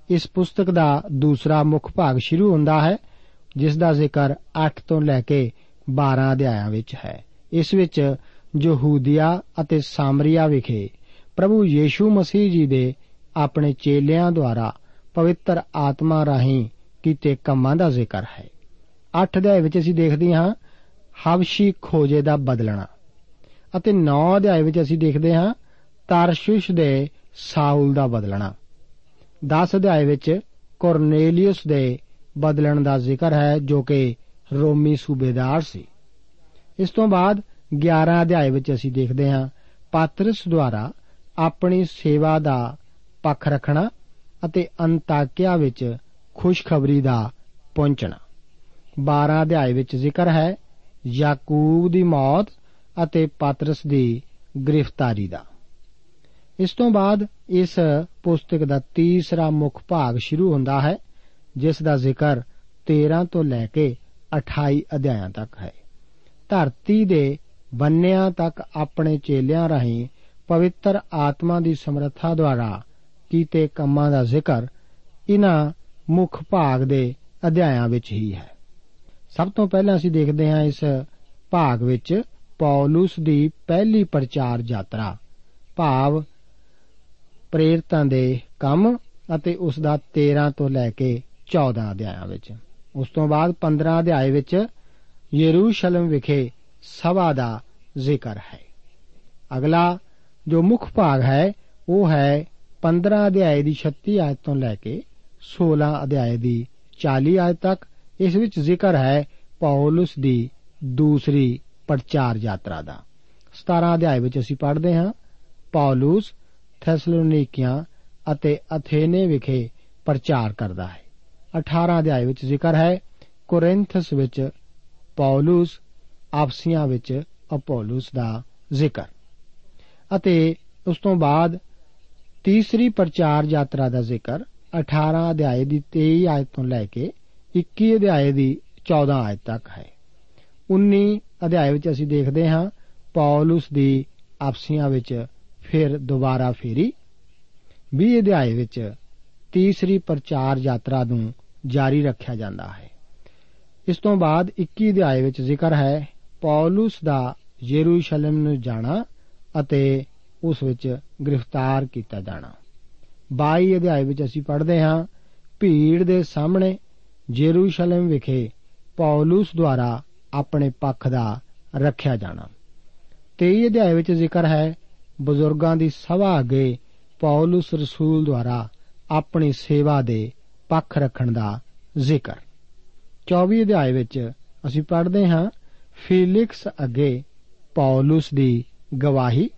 ਇਸ ਪੁਸਤਕ ਦਾ ਦੂਸਰਾ ਮੁੱਖ ਭਾਗ ਸ਼ੁਰੂ ਹੁੰਦਾ ਹੈ, ਜਿਸ ਦਾ ਜ਼ਿਕਰ 8 ਤੋਂ ਲੈ ਕੇ 12 ਅਧਿਆਇਆਂ ਵਿੱਚ ਹੈ। ਇਸ ਵਿੱਚ ਯਹੂਦੀਆ ਅਤੇ ਸਾਮਰੀਆ ਵਿਖੇ ਪ੍ਰਭੂ ਯੀਸ਼ੂ ਮਸੀਹ ਜੀ ਦੇ ਆਪਣੇ ਚੇਲਿਆਂ ਦੁਆਰਾ ਪਵਿੱਤਰ ਆਤਮਾ ਰਾਹੀਂ ਕੀਤੇ ਕੰਮਾਂ ਦਾ ਜ਼ਿਕਰ ਹੈ। 8 ਅਧਿਆਏ ਵਿੱਚ ਅਸੀਂ ਦੇਖਦੇ ਹਾਂ, ਹਵਸ਼ੀ ਖੋਜੇ ਦਾ ਬਦਲਣਾ। ਅਤੇ 9 ਅਧਿਆਏ ਵਿੱਚ ਅਸੀਂ ਦੇਖਦੇ ਹਾਂ, ਤਾਰਸ਼ੁਸ਼ ਦੇ ਸਾਊਲ ਦਾ ਬਦਲਣਾ। 10 ਅਧਿਆਏ ਵਿੱਚ ਕੋਰਨੇਲੀਅਸ ਦੇ ਬਦਲਣ ਦਾ ਜ਼ਿਕਰ ਹੈ, ਜੋ ਕਿ ਰੋਮੀ ਸੂਬੇਦਾਰ ਸੀ। ਇਸ ਤੋਂ ਬਾਅਦ 11 ਅਧਿਆਏ ਵਿੱਚ ਅਸੀਂ ਦੇਖਦੇ ਹਾਂ ਪਾਤਰਸ ਦੁਆਰਾ ਆਪਣੀ ਸੇਵਾ ਦਾ ਪੱਖ ਰੱਖਣਾ ਅਤੇ ਅੰਤਾਕਿਆ ਵਿੱਚ ਖੁਸ਼ਖਬਰੀ ਦਾ ਪਹੁੰਚਣਾ। 12 ਅਧਿਆਏ ਵਿੱਚ ਜ਼ਿਕਰ ਹੈ, ਯਾਕੂਬ ਦੀ ਮੌਤ ਅਤੇ ਪਾਤਰਸ ਦੀ ਗ੍ਰਿਫਤਾਰੀ ਦਾ। ਇਸ ਤੋਂ ਬਾਅਦ ਇਸ ਪੁਸਤਕ ਦਾ ਤੀਸਰਾ ਮੁੱਖ ਭਾਗ ਸ਼ੁਰੂ ਹੁੰਦਾ ਹੈ, ਜਿਸ ਦਾ ਜ਼ਿਕਰ 13 ਤੋਂ ਲੈ ਕੇ 28 ਅਧਿਆਇਆਂ ਤੱਕ ਹੈ। ਧਰਤੀ ਦੇ ਬੰਨਿਆਂ ਤੱਕ ਆਪਣੇ ਚੇਲਿਆਂ ਰਾਹੀਂ ਪਵਿੱਤਰ ਆਤਮਾ ਦੀ ਸਮਰੱਥਾ ਦੁਆਰਾ ਕੀਤੇ ਕੰਮਾਂ ਦਾ ਜ਼ਿਕਰ ਇਹਨਾਂ ਮੁੱਖ ਭਾਗ ਦੇ ਅਧਿਆਇਆਂ ਵਿੱਚ ਹੀ ਹੈ। ਸਭ ਤੋਂ ਪਹਿਲਾਂ ਅਸੀਂ ਦੇਖਦੇ ਹਾਂ ਇਸ ਭਾਗ ਵਿੱਚ ਪੌਲਸ ਦੀ ਪਹਿਲੀ ਪ੍ਰਚਾਰ ਯਾਤਰਾ, ਭਾਵ ਪ੍ਰੇਰਿਤਾਂ ਦੇ ਕੰਮ ਅਤੇ ਉਸ ਦਾ 13 ਤੋਂ ਲੈ ਕੇ 14 ਅਧਿਆਇਆਂ ਵਿੱਚ। ਉਸ ਤੋਂ ਬਾਅਦ 15 ਅਧਿਆਏ ਵਿੱਚ ਯਰੂਸ਼ਲਮ ਵਿਖੇ ਸਭਾ ਦਾ ਜ਼ਿਕਰ ਹੈ। ਅਗਲਾ ਜੋ ਮੁੱਖ ਭਾਗ ਹੈ, ਉਹ ਹੈ 15 ਅਧਿਆਏ ਦੀ 36 ਆਇਤ ਤੋਂ ਲੈ ਕੇ 16 ਅਧਿਆਏ ਦੀ 40 ਆਇਤ ਤੱਕ। ਇਸ ਵਿੱਚ ਜ਼ਿਕਰ ਹੈ ਪੌਲਸ ਦੀ ਦੂਸਰੀ ਪ੍ਰਚਾਰ ਯਾਤਰਾ ਦਾ। 17 ਅਧਿਆਏ ਵਿੱਚ ਅਸੀਂ ਪੜ੍ਹਦੇ ਹਾਂ, ਪੌਲਸ ਥੈਸਲੋਨੀਕੀਆਂ ਅਤੇ ਅਥੇਨੇ ਵਿਖੇ ਪ੍ਰਚਾਰ ਕਰਦਾ ਹੈ। 18 ਅਧਿਆਏ ਵਿੱਚ ਜ਼ਿਕਰ ਹੈ, ਕੋਰਿੰਥਸ ਵਿੱਚ, ਪੌਲਸ, ਆਪਸੀਆਂ ਵਿੱਚ ਅਪੋਲਸ ਦਾ ਜ਼ਿਕਰ। ਅਤੇ ਉਸ ਤੋਂ ਬਾਅਦ ਤੀਸਰੀ ਪ੍ਰਚਾਰ ਯਾਤਰਾ ਦਾ ਜ਼ਿਕਰ 18 ਅਧਿਆਏ ਦੀ 23 ਆਇਤ ਤੋਂ ਲੈ ਕੇ 21 ਅਧਿਆਏ ਦੀ 14 ਆਇਤ ਤੱਕ ਹੈ। 19 ਅਧਿਆਏ ਵਿੱਚ ਅਸੀਂ ਦੇਖਦੇ ਹਾਂ, ਪੌਲਸ ਦੀ ਆਪਸੀਆਂ ਵਿੱਚ ਫਿਰ ਦੁਬਾਰਾ ਫੇਰੀ। 20 ਅਧਿਆਏ ਵਿੱਚ ਤੀਸਰੀ ਪ੍ਰਚਾਰ ਯਾਤਰਾ ਨੂੰ ਜਾਰੀ ਰੱਖਿਆ ਜਾਂਦਾ ਹੈ। ਇਸ ਤੋਂ ਬਾਅਦ 21 ਅਧਿਆਏ ਵਿੱਚ ਜ਼ਿਕਰ ਹੈ, ਪੌਲਸ ਦਾ ਯਰੂਸ਼ਲਮ ਨੂੰ ਜਾਣਾ ਅਤੇ ਉਸ ਵਿੱਚ ਗ੍ਰਿਫਤਾਰ ਕੀਤਾ ਜਾਣਾ। 22 ਅਧਿਆਏ ਵਿੱਚ ਅਸੀਂ ਪੜ੍ਹਦੇ ਹਾਂ, ਭੀੜ ਦੇ ਸਾਹਮਣੇ ਯਰੂਸ਼ਲਮ ਵਿਖੇ ਪੌਲਸ ਦੁਆਰਾ ਆਪਣੇ ਪੱਖ ਦਾ ਰੱਖਿਆ ਜਾਣਾ। 23 ਅਧਿਆਏ ਵਿੱਚ ਜ਼ਿਕਰ ਹੈ, ਬਜ਼ੁਰਗਾਂ ਦੀ ਸਭਾ ਅੱਗੇ ਪੌਲਸ ਰਸੂਲ ਦੁਆਰਾ ਆਪਣੀ ਸੇਵਾ ਦੇ ਪੱਖ ਰੱਖਣ ਦਾ ਜ਼ਿਕਰ। 24 ਅਧਿਆਏ ਵਿੱਚ ਅਸੀਂ ਪੜ੍ਹਦੇ ਹਾਂ, ਫੀਲਿਕਸ ਅੱਗੇ ਪੌਲਸ ਦੀ ਗਵਾਹੀ।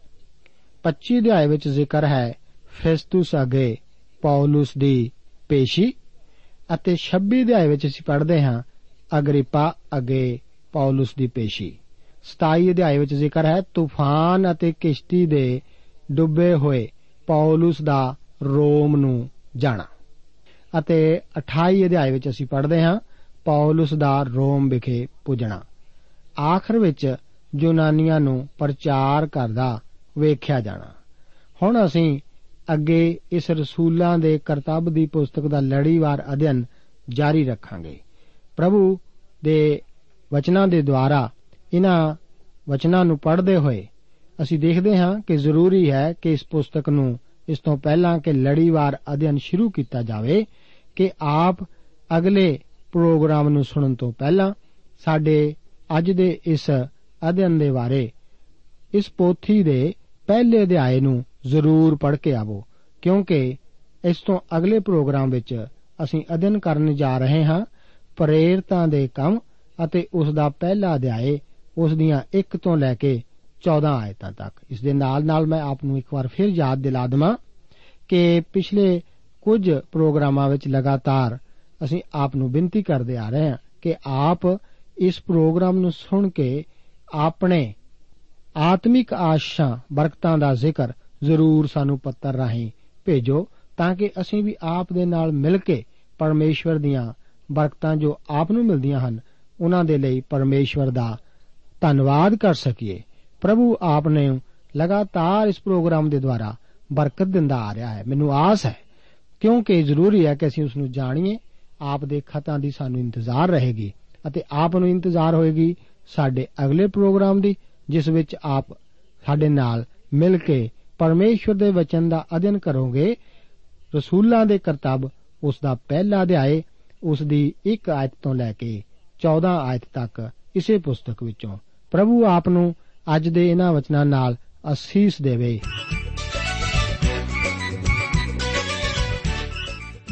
25 ਅਧਿਆਏ ਵਿੱਚ ਜ਼ਿਕਰ ਹੈ ਫੈਸਟਸ ਅੱਗੇ ਪੌਲਸ ਦੀ ਪੇਸ਼ੀ। ਅਤੇ 26 ਅਧਿਆਏ ਵਿੱਚ ਅਸੀਂ ਪੜ੍ਹਦੇ ਹਾਂ, ਅਗਰੀਪਾ ਅੱਗੇ ਪੌਲਸ ਦੀ ਪੇਸ਼ੀ। 27 ਅਧਿਆਏ ਵਿੱਚ ਜ਼ਿਕਰ ਹੈ, ਤੂਫਾਨ ਅਤੇ ਕਿਸ਼ਤੀ ਦੇ ਡੁੱਬੇ ਹੋਏ ਪੌਲਸ ਦਾ ਰੋਮ ਨੂੰ ਜਾਣਾ। ਅਤੇ 28 ਅਧਿਆਏ ਵਿੱਚ ਅਸੀਂ ਪੜ੍ਹਦੇ ਹਾਂ, ਪੌਲਸ ਦਾ ਰੋਮ ਵਿਖੇ ਪੁੱਜਣਾ। ਆਖਰ ਵਿੱਚ ਯੂਨਾਨੀਆਂ ਨੂੰ ਪ੍ਰਚਾਰ ਕਰਦਾ ਵੇਖਿਆ ਜਾਣਾ। ਹੁਣ ਅਸੀਂ ਅੱਗੇ ਇਸ ਰਸੂਲਾਂ ਦੇ ਕਰਤੱਵ ਦੀ ਪੁਸਤਕ ਦਾ ਲੜੀਵਾਰ ਅਧਿਐਨ ਜਾਰੀ ਰੱਖਾਂਗੇ। ਪ੍ਰਭੂ ਦੇ ਵਚਨਾਂ ਦੇ ਦੁਆਰਾ ਇਹਨਾਂ ਵਚਨਾਂ ਨੂੰ ਪੜ੍ਹਦੇ ਹੋਏ ਅਸੀਂ ਦੇਖਦੇ ਹਾਂ ਕਿ ਜ਼ਰੂਰੀ ਹੈ ਕਿ ਇਸ ਪੁਸਤਕ ਨੂੰ ਇਸ ਤੋਂ ਪਹਿਲਾਂ ਕਿ ਲੜੀਵਾਰ ਅਧਿਐਨ ਸ਼ੁਰੂ ਕੀਤਾ ਜਾਵੇ। ਕਿ ਆਪ ਅਗਲੇ ਪ੍ਰੋਗਰਾਮ ਨੂੰ ਸੁਣਨ ਤੋਂ ਪਹਿਲਾਂ ਸਾਡੇ ਅੱਜ ਦੇ ਇਸ ਅਧਿਐਨ ਦੇ ਬਾਰੇ ਇਸ ਪੋਥੀ ਦੇ ਪਹਿਲੇ ਅਧਿਆਏ ਨੂੰ ਜ਼ਰੂਰ ਪੜ੍ਹ ਕੇ ਆਵੋ, ਕਿਉਂਕਿ ਇਸ ਤੋਂ ਅਗਲੇ ਪ੍ਰੋਗਰਾਮ ਵਿੱਚ ਅਸੀਂ ਅਧਿਐਨ ਕਰਨ ਜਾ ਰਹੇ ਹਾਂ, ਪ੍ਰੇਰਤਾਂ ਦੇ ਕੰਮ ਅਤੇ ਉਸ ਦਾ ਪਹਿਲਾ ਅਧਿਆਏ ਉਸ ਦੀਆਂ 1 ਤੋਂ ਲੈ ਕੇ 14 ਆਇਤਾਂ ਤੱਕ। ਇਸ ਦੇ ਨਾਲ ਨਾਲ ਮੈਂ ਆਪ ਨੂੰ ਇੱਕ ਵਾਰ ਫਿਰ ਯਾਦ ਦਿਲਾ ਦਵਾਂ ਕਿ ਪਿਛਲੇ ਕੁਝ ਪ੍ਰੋਗਰਾਮਾਂ ਵਿੱਚ ਲਗਾਤਾਰ ਅਸੀਂ ਆਪ ਨੂੰ ਬੇਨਤੀ ਕਰਦੇ ਆ ਰਹੇ ਹਾਂ ਕਿ ਆਪ ਇਸ ਪ੍ਰੋਗਰਾਮ ਨੂੰ ਸੁਣ ਕੇ ਆਪਣੇ ਆਤਮਿਕ ਆਸ਼ਾ ਬਰਕਤਾਂ ਦਾ ਜ਼ਿਕਰ ਜ਼ਰੂਰ ਸਾਨੂੰ ਪੱਤਰ ਰਾਹੀਂ ਭੇਜੋ ਤਾਂ ਕਿ ਅਸੀਂ ਵੀ ਆਪ ਦੇ ਨਾਲ ਮਿਲ ਕੇ ਪਰਮੇਸ਼ਵਰ ਦੀਆਂ ਬਰਕਤਾਂ ਜੋ ਆਪ ਨੂੰ ਮਿਲਦੀਆਂ ਹਨ, ਉਹਨਾਂ ਦੇ ਲਈ ਪਰਮੇਸ਼ਵਰ ਦਾ ਧੰਨਵਾਦ ਕਰ ਸਕੀਏ। ਪ੍ਰਭੂ ਆਪ ਨੇ ਲਗਾਤਾਰ ਇਸ ਪ੍ਰੋਗਰਾਮ ਦੇ ਦੁਆਰਾ ਬਰਕਤ ਦਿੰਦਾ ਆ ਰਿਹਾ ਹੈ। ਮੈਨੂੰ ਆਸ ਹੈ ਕਿਉਂਕਿ ਜ਼ਰੂਰੀ ਹੈ ਕਿ ਅਸੀਂ ਉਸ ਨੂੰ ਜਾਣੀਏ, ਆਪ ਦੇ ਖਤਾਂ ਦੀ ਸਾਨੂੰ ਇੰਤਜ਼ਾਰ ਰਹੇਗੀ ਅਤੇ ਆਪ ਨੂੰ ਇੰਤਜ਼ਾਰ ਹੋਏਗੀ ਸਾਡੇ ਅਗਲੇ ਪ੍ਰੋਗਰਾਮ ਦੀ, ਜਿਸ ਵਿੱਚ ਆਪ ਸਾਡੇ ਨਾਲ ਮਿਲ ਕੇ ਪਰਮੇਸ਼ਵਰ ਦੇ ਵਚਨ ਦਾ ਅਧਿਐਨ ਕਰੋਗੇ। ਰਸੂਲਾਂ ਦੇ ਕਰਤੱਵ ਉਸ ਦਾ ਪਹਿਲਾ ਅਧਿਆਏ, ਉਸ ਦੀ 1 ਆਇਤ ਤੋਂ ਲੈ ਕੇ 14 ਆਇਤ ਤੱਕ ਇਸੇ ਪੁਸਤਕ ਵਿੱਚੋਂ। ਪ੍ਰਭੂ ਆਪ ਨੂੰ ਅੱਜ ਦੇ ਇਹਨਾਂ ਵਚਨਾਂ ਨਾਲ ਅਸੀਸ ਦੇਵੇ।